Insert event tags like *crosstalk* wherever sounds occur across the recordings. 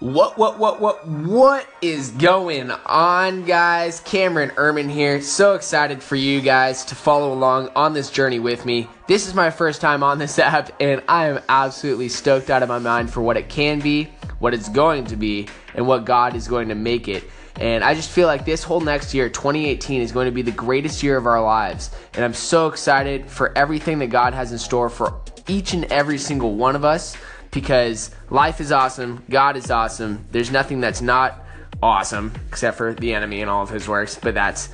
What, what, what, what, what is going on, guys? Cameron Ehrman here. So excited for you guys to follow along on this journey with me. This is my first time on this *laughs* app, and I am absolutely stoked out of my mind for what it can be, what it's going to be, and what God is going to make it. And I just feel like this whole next year, 2018, is going to be the greatest year of our lives. And I'm so excited for everything that God has in store for each and every single one of us because life is awesome, God is awesome. There's nothing that's not awesome except for the enemy and all of his works, but that's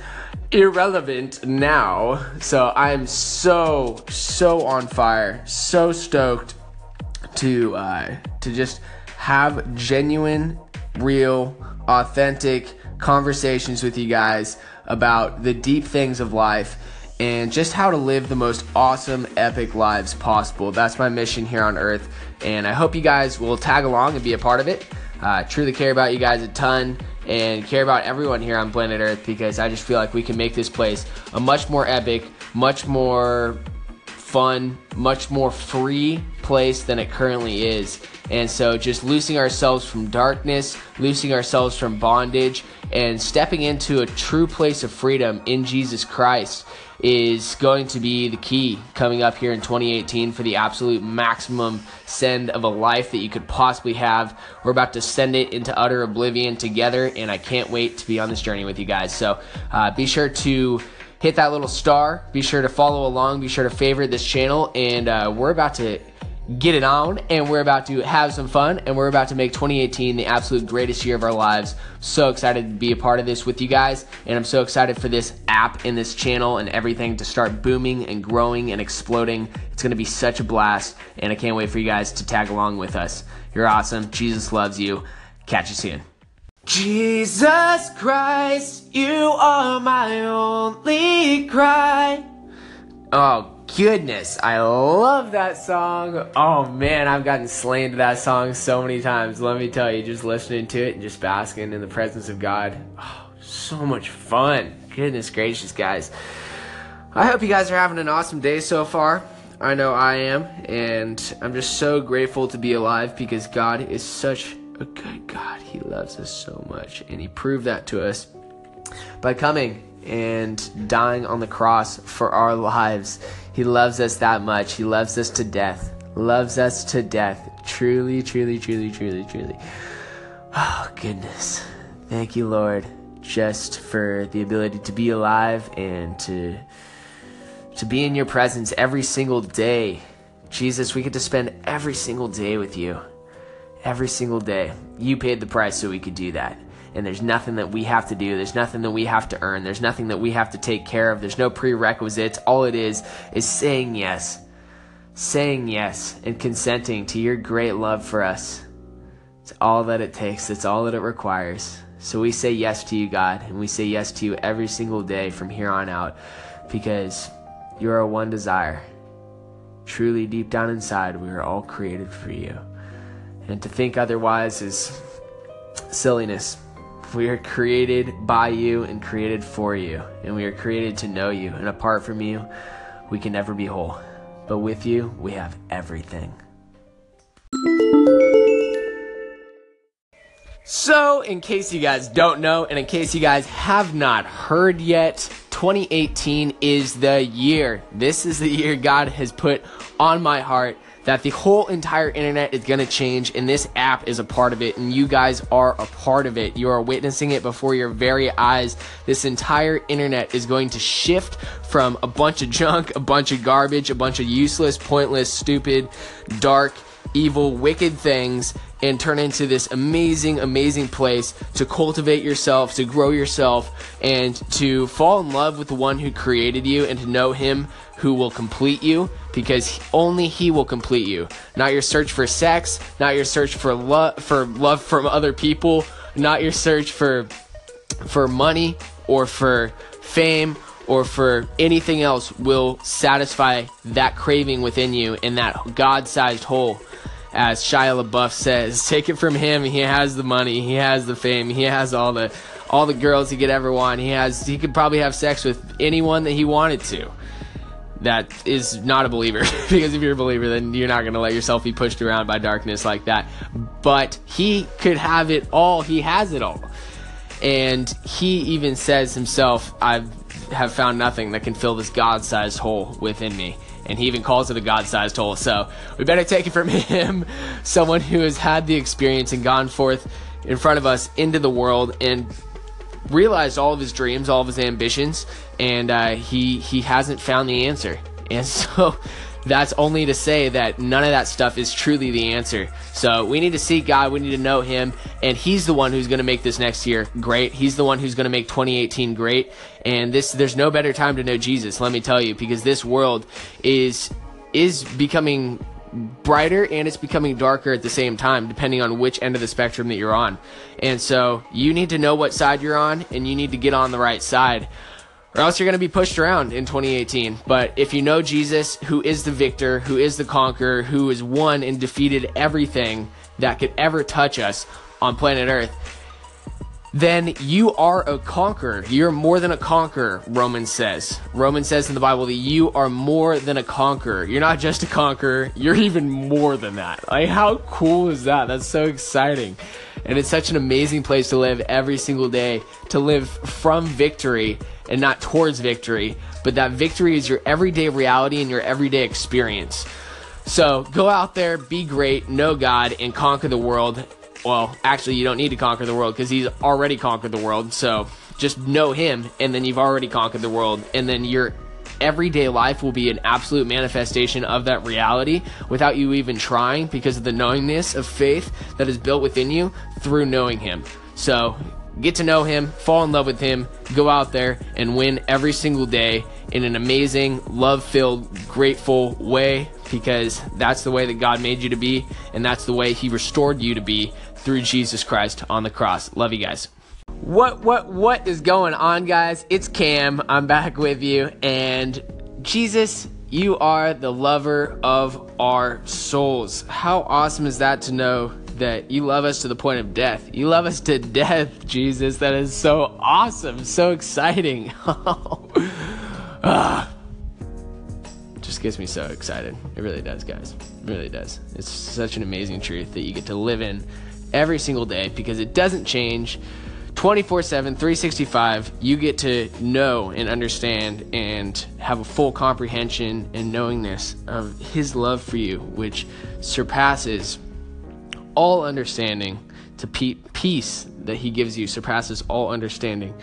irrelevant now. So I'm so so on fire, so stoked to uh, to just have genuine, real, authentic conversations with you guys about the deep things of life and just how to live the most awesome, epic lives possible. That's my mission here on earth, and I hope you guys will tag along and be a part of it. Uh, truly care about you guys a ton and care about everyone here on planet Earth because I just feel like we can make this place a much more epic, much more fun, much more free place than it currently is. And so, just loosing ourselves from darkness, loosing ourselves from bondage, and stepping into a true place of freedom in Jesus Christ is going to be the key coming up here in 2018 for the absolute maximum send of a life that you could possibly have. We're about to send it into utter oblivion together, and I can't wait to be on this journey with you guys. So uh, be sure to hit that little star. Be sure to follow along. Be sure to favorite this channel, and uh, we're about to get it on and we're about to have some fun and we're about to make 2018 the absolute greatest year of our lives. So excited to be a part of this with you guys and I'm so excited for this app and this channel and everything to start booming and growing and exploding. It's going to be such a blast and I can't wait for you guys to tag along with us. You're awesome. Jesus loves you. Catch you soon. Jesus Christ, you are my only cry. Oh, goodness, I love that song. Oh man, I've gotten slain to that song so many times. Let me tell you, just listening to it and just basking in the presence of God. Oh, so much fun. Goodness gracious, guys. I hope you guys are having an awesome day so far. I know I am, and I'm just so grateful to be alive because God is such a good God. He loves us so much, and He proved that to us by coming and dying on the cross for our lives. He loves us that much. He loves us to death. Loves us to death. Truly, truly, truly, truly, truly. Oh, goodness. Thank you, Lord, just for the ability to be alive and to to be in your presence every single day. Jesus, we get to spend every single day with you. Every single day. You paid the price so we could do that and there's nothing that we have to do. There's nothing that we have to earn. There's nothing that we have to take care of. There's no prerequisites. All it is is saying yes. Saying yes and consenting to your great love for us. It's all that it takes. It's all that it requires. So we say yes to you, God, and we say yes to you every single day from here on out because you are our one desire. Truly, deep down inside, we are all created for you. And to think otherwise is silliness. We are created by you and created for you, and we are created to know you. And apart from you, we can never be whole. But with you, we have everything. So, in case you guys don't know, and in case you guys have not heard yet, 2018 is the year. This is the year God has put on my heart that the whole entire internet is going to change and this app is a part of it and you guys are a part of it. You are witnessing it before your very eyes. This entire internet is going to shift from a bunch of junk, a bunch of garbage, a bunch of useless, pointless, stupid, dark, evil, wicked things and turn into this amazing, amazing place to cultivate yourself, to grow yourself, and to fall in love with the one who created you and to know him who will complete you because only he will complete you. Not your search for sex, not your search for love for love from other people, not your search for for money or for fame or for anything else will satisfy that craving within you in that God-sized hole. As Shia LaBeouf says, take it from him. He has the money, he has the fame, he has all the all the girls he could ever want. He has he could probably have sex with anyone that he wanted to. That is not a believer *laughs* because if you're a believer then you're not going to let yourself be pushed around by darkness like that. But he could have it all. He has it all. And he even says himself i have found nothing that can fill this god-sized hole within me and he even calls it a god-sized hole so we better take it from *laughs* him someone who has had the experience and gone forth in front of us into the world and realized all of his dreams, all of his ambitions, and uh, he he hasn't found the answer. And *laughs* so that's only to say that none of that stuff is truly the answer. So we need to seek God, we need to know Him, and He's the one who's going to make this next year great. He's the one who's going to make 2018 great. And this, there's no better time to know Jesus, let me tell you, because this world is is becoming brighter and it's becoming darker at the same time, depending on which end of the spectrum that you're on. And so you need to know what side you're on and you need to get on the right side. Or else you're going to be pushed around in 2018. But if you know Jesus, who is the victor, who is the conqueror, who has won and defeated everything that could ever touch us on planet Earth, then you are a conqueror. You're more than a conqueror, Romans says. Romans says in the Bible that you are more than a conqueror. You're not just a conqueror, you're even more than that. Like, how cool is that? That's so exciting. And it's such an amazing place to live every single day, to live from victory and not towards victory. But that victory is your everyday reality and your everyday experience. So go out there, be great, know God, and conquer the world well, actually, you don't need to conquer the world because he's already conquered the world. So just know him, and then you've already conquered the world, and then your everyday life will be an absolute manifestation of that reality without you even trying because of the knowingness of faith that is built within you through knowing him. So get to know him, fall in love with him, go out there and win every single day in an amazing, love filled, grateful way because that's the way that God made you to be, and that's the way He restored you to be through Jesus Christ on the cross. Love you guys. What what what is going on guys? It's Cam. I'm back with you and Jesus, you are the lover of our souls. How awesome is that to know that you love us to the point of death. You love us to death, Jesus. That is so awesome, so exciting. *laughs* ah just gets me so excited. It really does, guys. It really does. It's such an amazing truth that you get to live in every single day because it doesn't change 24 7, 365. You get to know and understand and have a full comprehension and knowingness of His love for you, which surpasses all understanding to peace that He gives you, surpasses all understanding.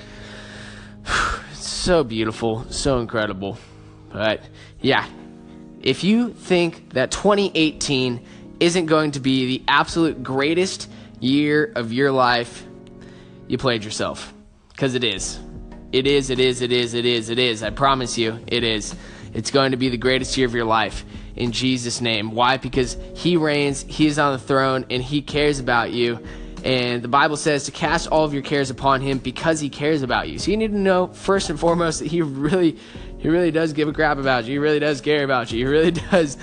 *sighs* It's so beautiful, so incredible. But yeah, if you think that 2018 isn't going to be the absolute greatest year of your life, you played yourself. Because it is. It is, it is, it is, it is, it is. I promise you, it is. It's going to be the greatest year of your life in Jesus' name. Why? Because He reigns, He is on the throne, and He cares about you. And the Bible says to cast all of your cares upon Him because He cares about you. So you need to know, first and foremost, that He really he really does give a crap about you. He really does care about you. He really *laughs* does.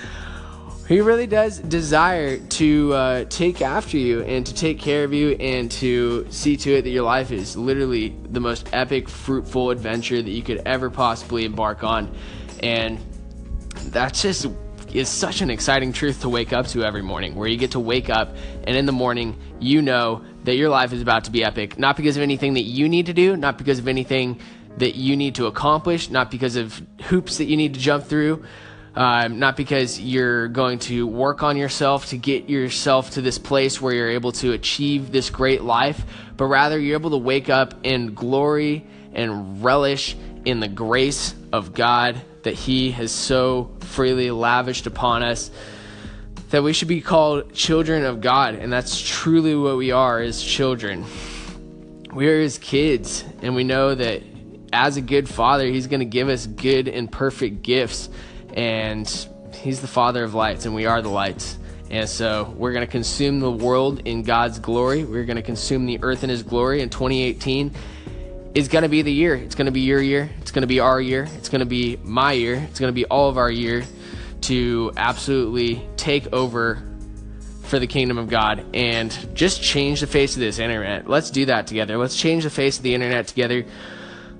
He really does desire to uh, take after you and to take care of you and to see to it that your life is literally the most epic, fruitful adventure that you could ever possibly embark on. And that's just is such an exciting truth to wake up to every morning, where you get to wake up and in the morning you know that your life is about to be epic, not because of anything that you need to do, not because of anything that you need to accomplish, not because of hoops that you need to jump through, um, not because you're going to work on yourself to get yourself to this place where you're able to achieve this great life, but rather you're able to wake up in glory and relish in the grace of God that He has so freely lavished upon us. That we should be called children of God, and that's truly what we are as children. We are His kids, and we know that as a good father, he's going to give us good and perfect gifts. And he's the father of lights, and we are the lights. And so we're going to consume the world in God's glory. We're going to consume the earth in his glory. in 2018 is going to be the year. It's going to be your year. It's going to be our year. It's going to be my year. It's going to be all of our year to absolutely take over for the kingdom of God and just change the face of this internet. Let's do that together. Let's change the face of the internet together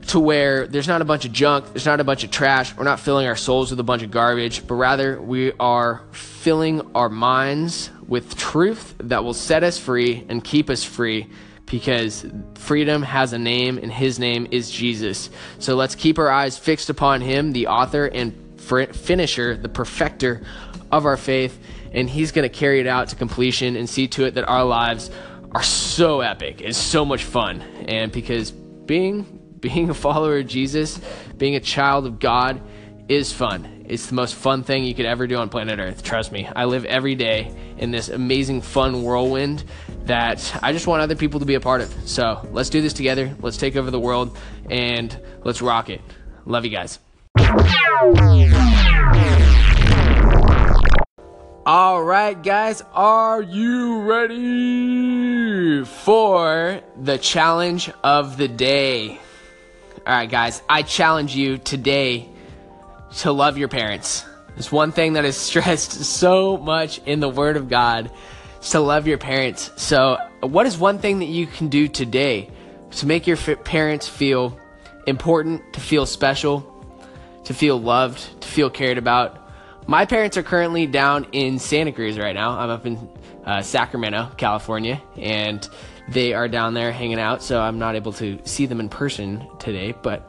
to where there's not a bunch of junk, there's not a bunch of trash, we're not filling our souls with a bunch of garbage, but rather we are filling our minds with truth that will set us free and keep us free because freedom has a name and his name is Jesus. So let's keep our eyes fixed upon him, the author and finisher, the perfecter of our faith, and he's going to carry it out to completion and see to it that our lives are so epic. It's so much fun. And because being *laughs* being a follower of Jesus, being a child of God is fun. It's the most fun thing you could ever do on planet Earth. Trust me. I live every day in this amazing fun whirlwind that I just want other people to be a part of. So let's do this together. Let's take over the world and let's rock it. Love you guys. All right, guys, are you ready for the challenge of the day? All right, guys, I challenge you today to love your parents. There's one thing that is *laughs* stressed so much in the Word of God to love your parents. So, what is one thing that you can do today to make your parents feel important, to feel special, to feel loved, to feel cared about? My parents are currently down in Santa Cruz right now. I'm up in uh, Sacramento, California, and they are down there hanging out. So I'm not able to see them in person today. But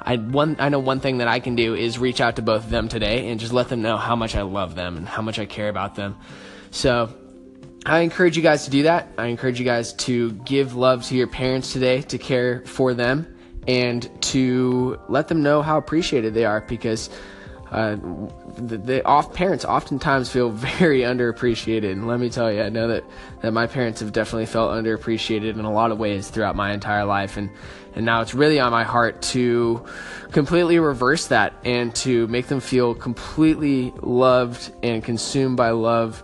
I one I know one thing that I can do is reach out to both of them today and just let them know how much I love them and how much I care about them. So I encourage you guys to do that. I encourage you guys to give love to your parents today, to care for them, and to let them know how appreciated they are because uh, the, the off parents oftentimes feel *laughs* very underappreciated. And let me tell you, I know that, that my parents have definitely felt underappreciated in a lot of ways throughout my entire life. And, and now it's really on my heart to completely reverse that and to make them feel completely loved and consumed by love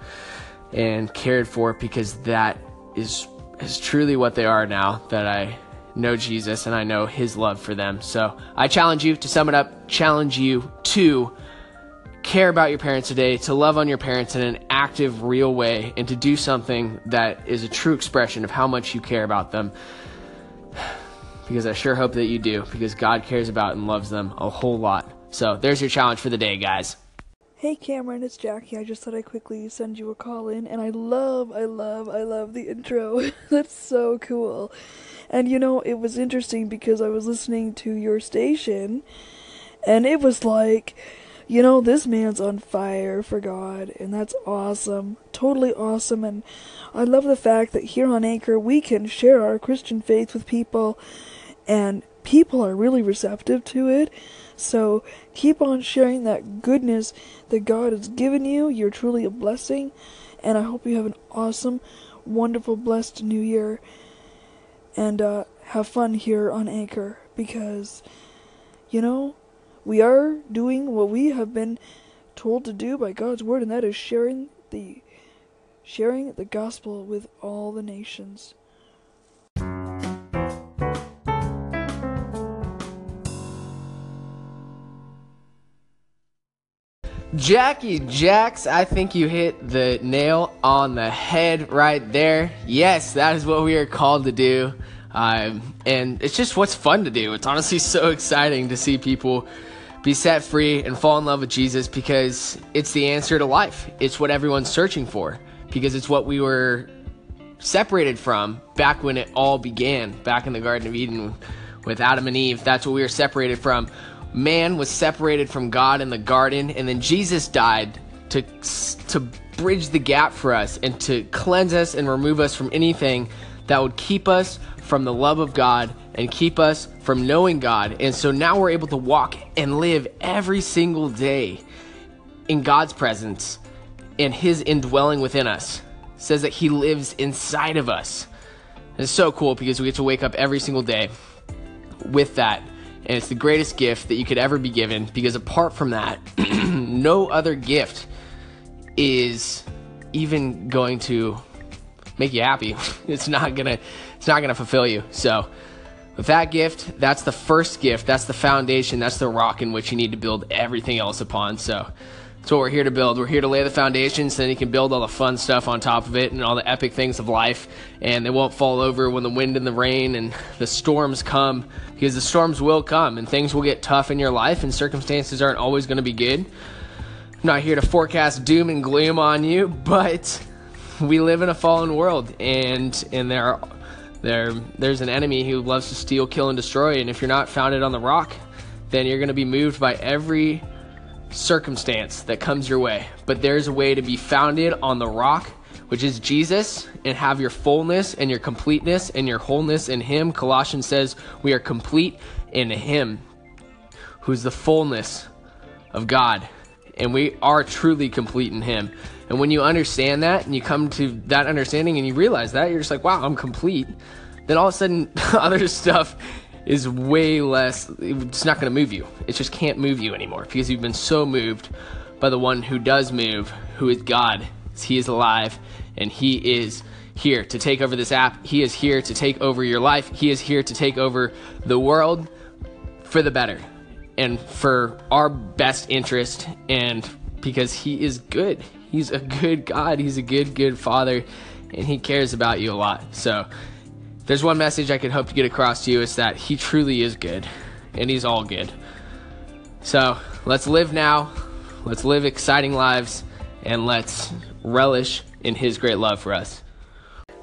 and cared for because that is, is truly what they are now that I know Jesus and I know his love for them. So I challenge you to sum it up, challenge you to care about your parents today, to love on your parents in an active, real way, and to do something that is a true expression of how much you care about them. *sighs* Because I sure hope that you do, because God cares about and loves them a whole lot. So there's your challenge for the day, guys. Hey Cameron, it's Jackie. I just thought I'd quickly send you a call in, and I love, I love, I love the intro. *laughs* That's so cool. And you know, it was interesting because I was listening to your station, and it was like, you know, this man's on fire for God, and that's awesome. Totally awesome. And I love the fact that here on Anchor, we can share our Christian faith with people, and people are really receptive to it. So keep on sharing that goodness that God has given you. You're truly a blessing, and I hope you have an awesome, wonderful, blessed new year. And uh, have fun here on Anchor because, you know, we are doing what we have been told to do by God's word, and that is sharing the sharing the gospel with all the nations. Jackie Jacks, I think you hit the nail on the head right there. Yes, that is what we are called to do. Um, and it's just what's fun to do. It's honestly *laughs* so exciting to see people be set free and fall in love with Jesus because it's the answer to life. It's what everyone's searching for because it's what we were separated from back when it all began, back in the Garden of Eden with Adam and Eve. That's what we were separated from. Man was separated from God in the garden, and then Jesus died to to bridge the gap for us and to cleanse us and remove us from anything that would keep us from the love of God and keep us from knowing God. And so now we're able to walk and live every single day in God's presence and His indwelling within us. It says that He lives inside of us. And it's so cool because we get to wake up every single day with that. And it's the greatest gift that you could ever be given because apart from that, *clears throat* no other gift is even going to make you happy. *laughs* it's not gonna it's not gonna fulfill you. So with that gift, that's the first gift, that's the foundation, that's the rock in which you need to build everything else upon. So That's what we're here to build. We're here to lay the foundation so then you can build all the fun stuff on top of it and all the epic things of life. And they won't fall over when the wind and the rain and the storms come because the storms will come and things will get tough in your life and circumstances aren't always going to be good. I'm not here to forecast doom and gloom on you, but we live in a fallen world and and there are, there there's an enemy who loves to steal, kill and destroy and if you're not founded on the rock, then you're going to be moved by every circumstance that comes your way. But there's a way to be founded on the rock, which is Jesus, and have your fullness and your completeness and your wholeness in Him. Colossians says we are complete in Him, who's the fullness of God. And we are truly complete in Him. And when you understand that and you come to that understanding and you realize that, you're just like, wow, I'm complete. Then all of a sudden, *laughs* other stuff is way less, it's not going to move you. It just can't move you anymore because you've been so moved by the one who does move, who is God. He is alive and He is here to take over this app. He is here to take over your life. He is here to take over the world for the better and for our best interest and because He is good. He's a good God. He's a good, good Father and He cares about you a lot. So, there's one message I could hope to get across to you is that He truly is good, and He's all good. So let's live now, let's live exciting lives, and let's relish in His great love for us.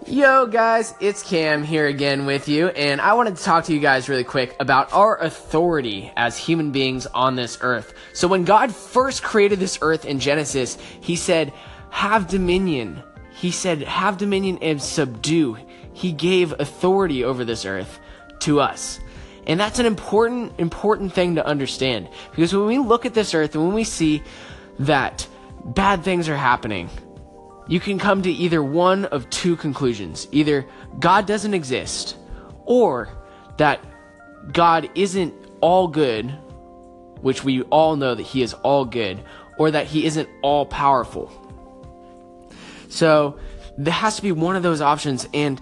Yo, guys, it's Cam here again with you, and I wanted to talk to you guys really quick about our authority as human beings on this earth. So, when God first created this earth in Genesis, He said, Have dominion. He said, Have dominion and subdue he gave authority over this earth to us. And that's an important, important thing to understand. Because when we look at this earth and when we see that bad things are happening, you can come to either one of two conclusions. Either God doesn't exist, or that God isn't all good, which we all know that He is all good, or that He isn't all powerful. So there has to be one of those options. And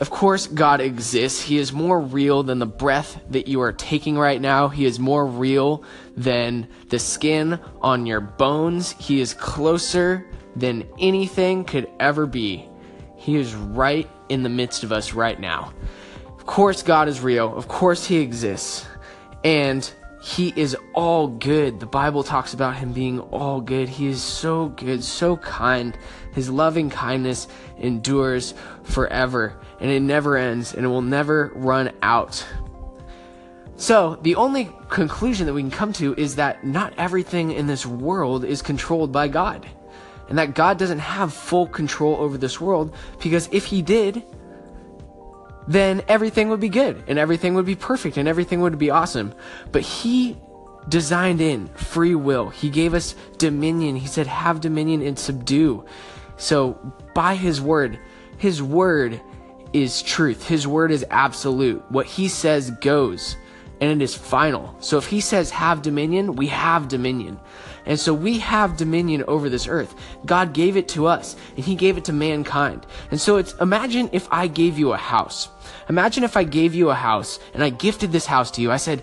of course, God exists. He is more real than the breath that you are taking right now. He is more real than the skin on your bones. He is closer than anything could ever be. He is right in the midst of us right now. Of course, God is real. Of course, He exists. And He is all good. The Bible talks about Him being all good. He is so good, so kind. His loving kindness endures forever and it never ends and it will never run out. So, the only conclusion that we can come to is that not everything in this world is controlled by God. And that God doesn't have full control over this world because if He did, then everything would be good and everything would be perfect and everything would be awesome. But He designed in free will. He gave us dominion. He said, have dominion and subdue. So, by His word, His word is truth. His word is absolute. What he says goes and it is final. So if he says have dominion, we have dominion. And so we have dominion over this earth. God gave it to us and he gave it to mankind. And so it's imagine if I gave you a house. Imagine if I gave you a house and I gifted this house to you. I said,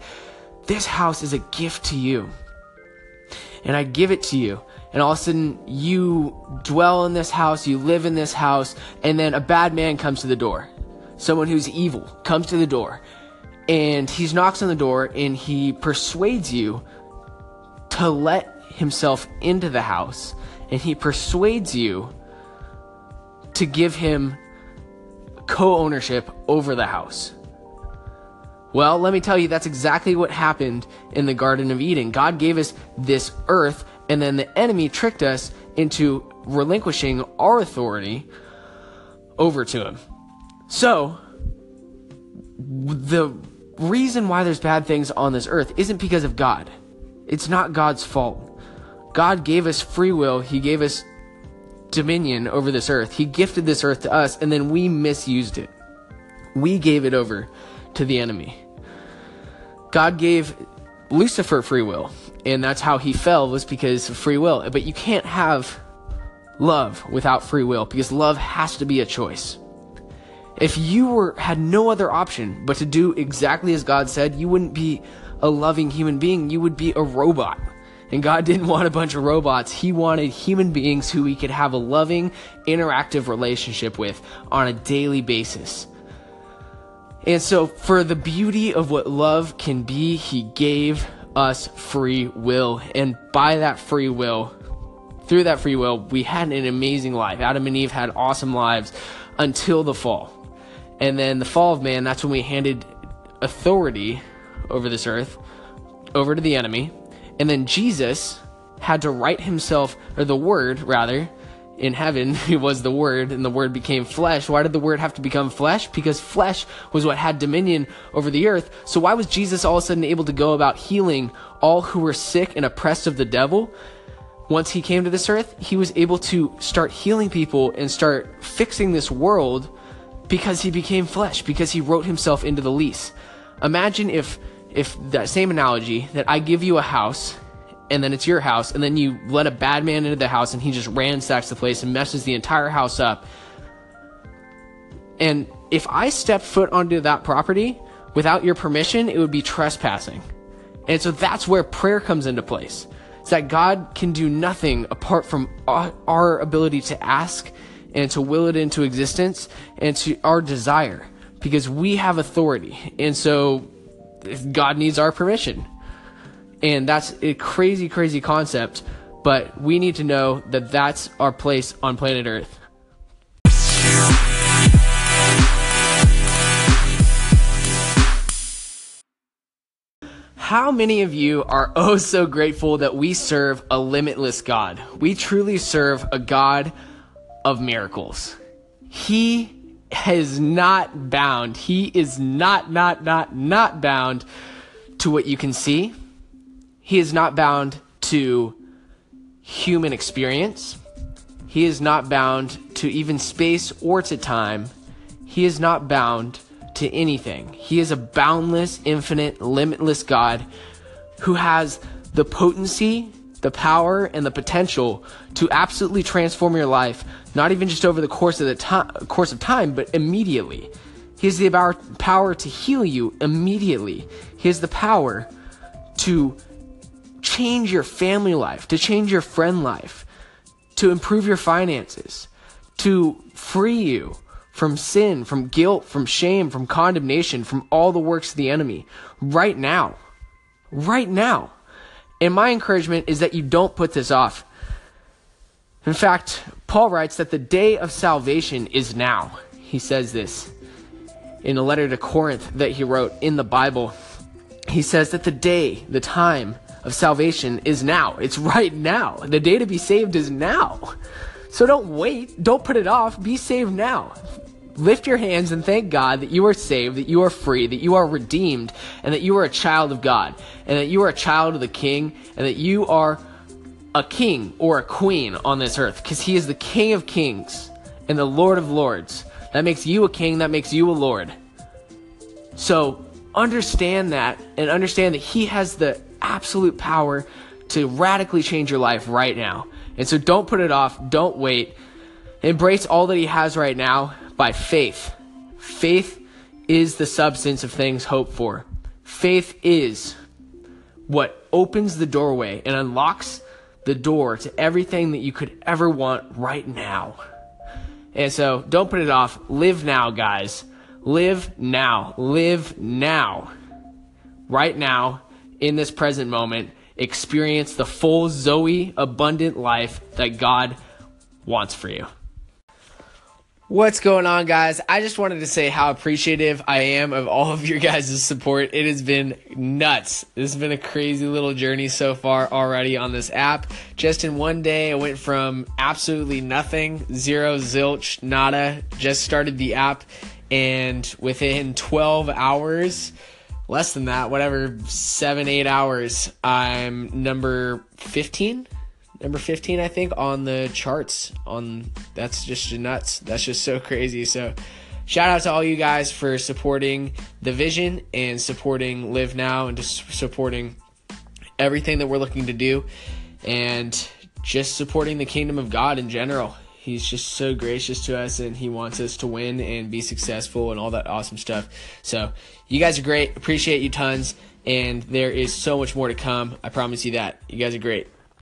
this house is a gift to you. And I give it to you and all of a sudden you dwell in this house, you live in this house, and then a bad man comes to the door. Someone who's evil comes to the door, and he knocks on the door and he persuades you to let himself into the house, and he persuades you to give him co ownership over the house. Well, let me tell you, that's exactly what happened in the Garden of Eden. God gave us this earth and then the enemy tricked us into relinquishing our authority over to him. So, the reason why there's bad things on this earth isn't because of God. It's not God's fault. God gave us free will, He gave us dominion over this earth. He gifted this earth to us, and then we misused it. We gave it over to the enemy. God gave Lucifer free will and that's how he fell was because of free will. But you can't have love without free will because love has to be a choice. If you were had no other option but to do exactly as God said, you wouldn't be a loving human being, you would be a robot. And God didn't *laughs* want a bunch of robots. He wanted human beings who he could have a loving, interactive relationship with on a daily basis. And so, for the beauty of what love can be, he gave us free will. And by that free will, through that free will, we had an amazing life. Adam and Eve had awesome lives until the fall. And then the fall of man, that's when we handed authority over this earth over to the enemy. And then Jesus had to write himself, or the Word, rather, in heaven, *laughs* it was the Word, and the Word became flesh. Why did the Word have to become flesh? Because flesh was what had dominion over the earth. So why was Jesus all of a sudden able to go about healing all who were sick and oppressed of the devil? Once he came to this earth, he was able to start healing people and start fixing this world because he became flesh, because he wrote himself into the lease. Imagine if if that same analogy that I give you a house and then it's your house and then you let a bad man into the house and he just ransacks the place and messes the entire house up. And if I stepped foot onto that property without your permission, it would be trespassing. And so that's where prayer comes into place. It's that God can do nothing apart from our ability to ask and to will it into existence and to our desire because we have authority. And so God needs our permission. And that's a crazy, crazy concept, but we need to know that that's our place on planet Earth. How many of you are oh so grateful that we serve a limitless God? We truly serve a God of miracles. He is not bound. He is not, not, not, not bound to what you can see. He is not bound to human experience. He is not bound to even space or to time. He is not bound to anything. He is a boundless, infinite, limitless God who has the potency the power and the potential to absolutely transform your life, not even just over the course of the time, course of time, but immediately. He has the power to heal you immediately. He has the power to change your family life, to change your friend life, to improve your finances, to free you from sin, from guilt, from shame, from condemnation, from all the works of the enemy right now. Right now. And my encouragement is that you don't put this off. In fact, Paul writes that the day of salvation is now. He says this in a letter to Corinth that he wrote in the Bible. He says that the day, the time of salvation is now. It's right now. The day to be saved is now. So don't wait. Don't put it off. Be saved now lift your hands and thank God that you are saved, that you are free, that you are redeemed, and that you are a child of God, and that you are a child of the King, and that you are a king or a queen on this earth, because He is the King of kings and the Lord of lords. That makes you a king, that makes you a Lord. So understand that and understand that He has the absolute power to radically change your life right now. And so don't put it off, don't wait. Embrace all that He has right now by faith. Faith is the substance of things hoped for. Faith is what opens the doorway and unlocks the door to everything that you could ever want right now. And so don't put it off. Live now, guys. Live now. Live now. Right now, in this present moment, experience the full Zoe abundant life that God wants for you. What's going on, guys? I just wanted to say how appreciative I am of all of your guys' support. It has been nuts. This has been a crazy little journey so far already on this app. Just in one day, I went from absolutely nothing, zero, zilch, nada, just started the app, and within 12 hours, less than that, whatever, seven, eight hours, I'm number 15 number 15 i think on the charts. On that's just nuts. That's just so crazy. So shout out to all you guys for supporting the vision and supporting live now and just supporting everything that we're looking to do and just supporting the kingdom of god in general he's just so gracious to us and he wants us to win and be successful and all that awesome stuff so you guys are great appreciate you tons and there is so much more to come. I promise you that. You guys are great.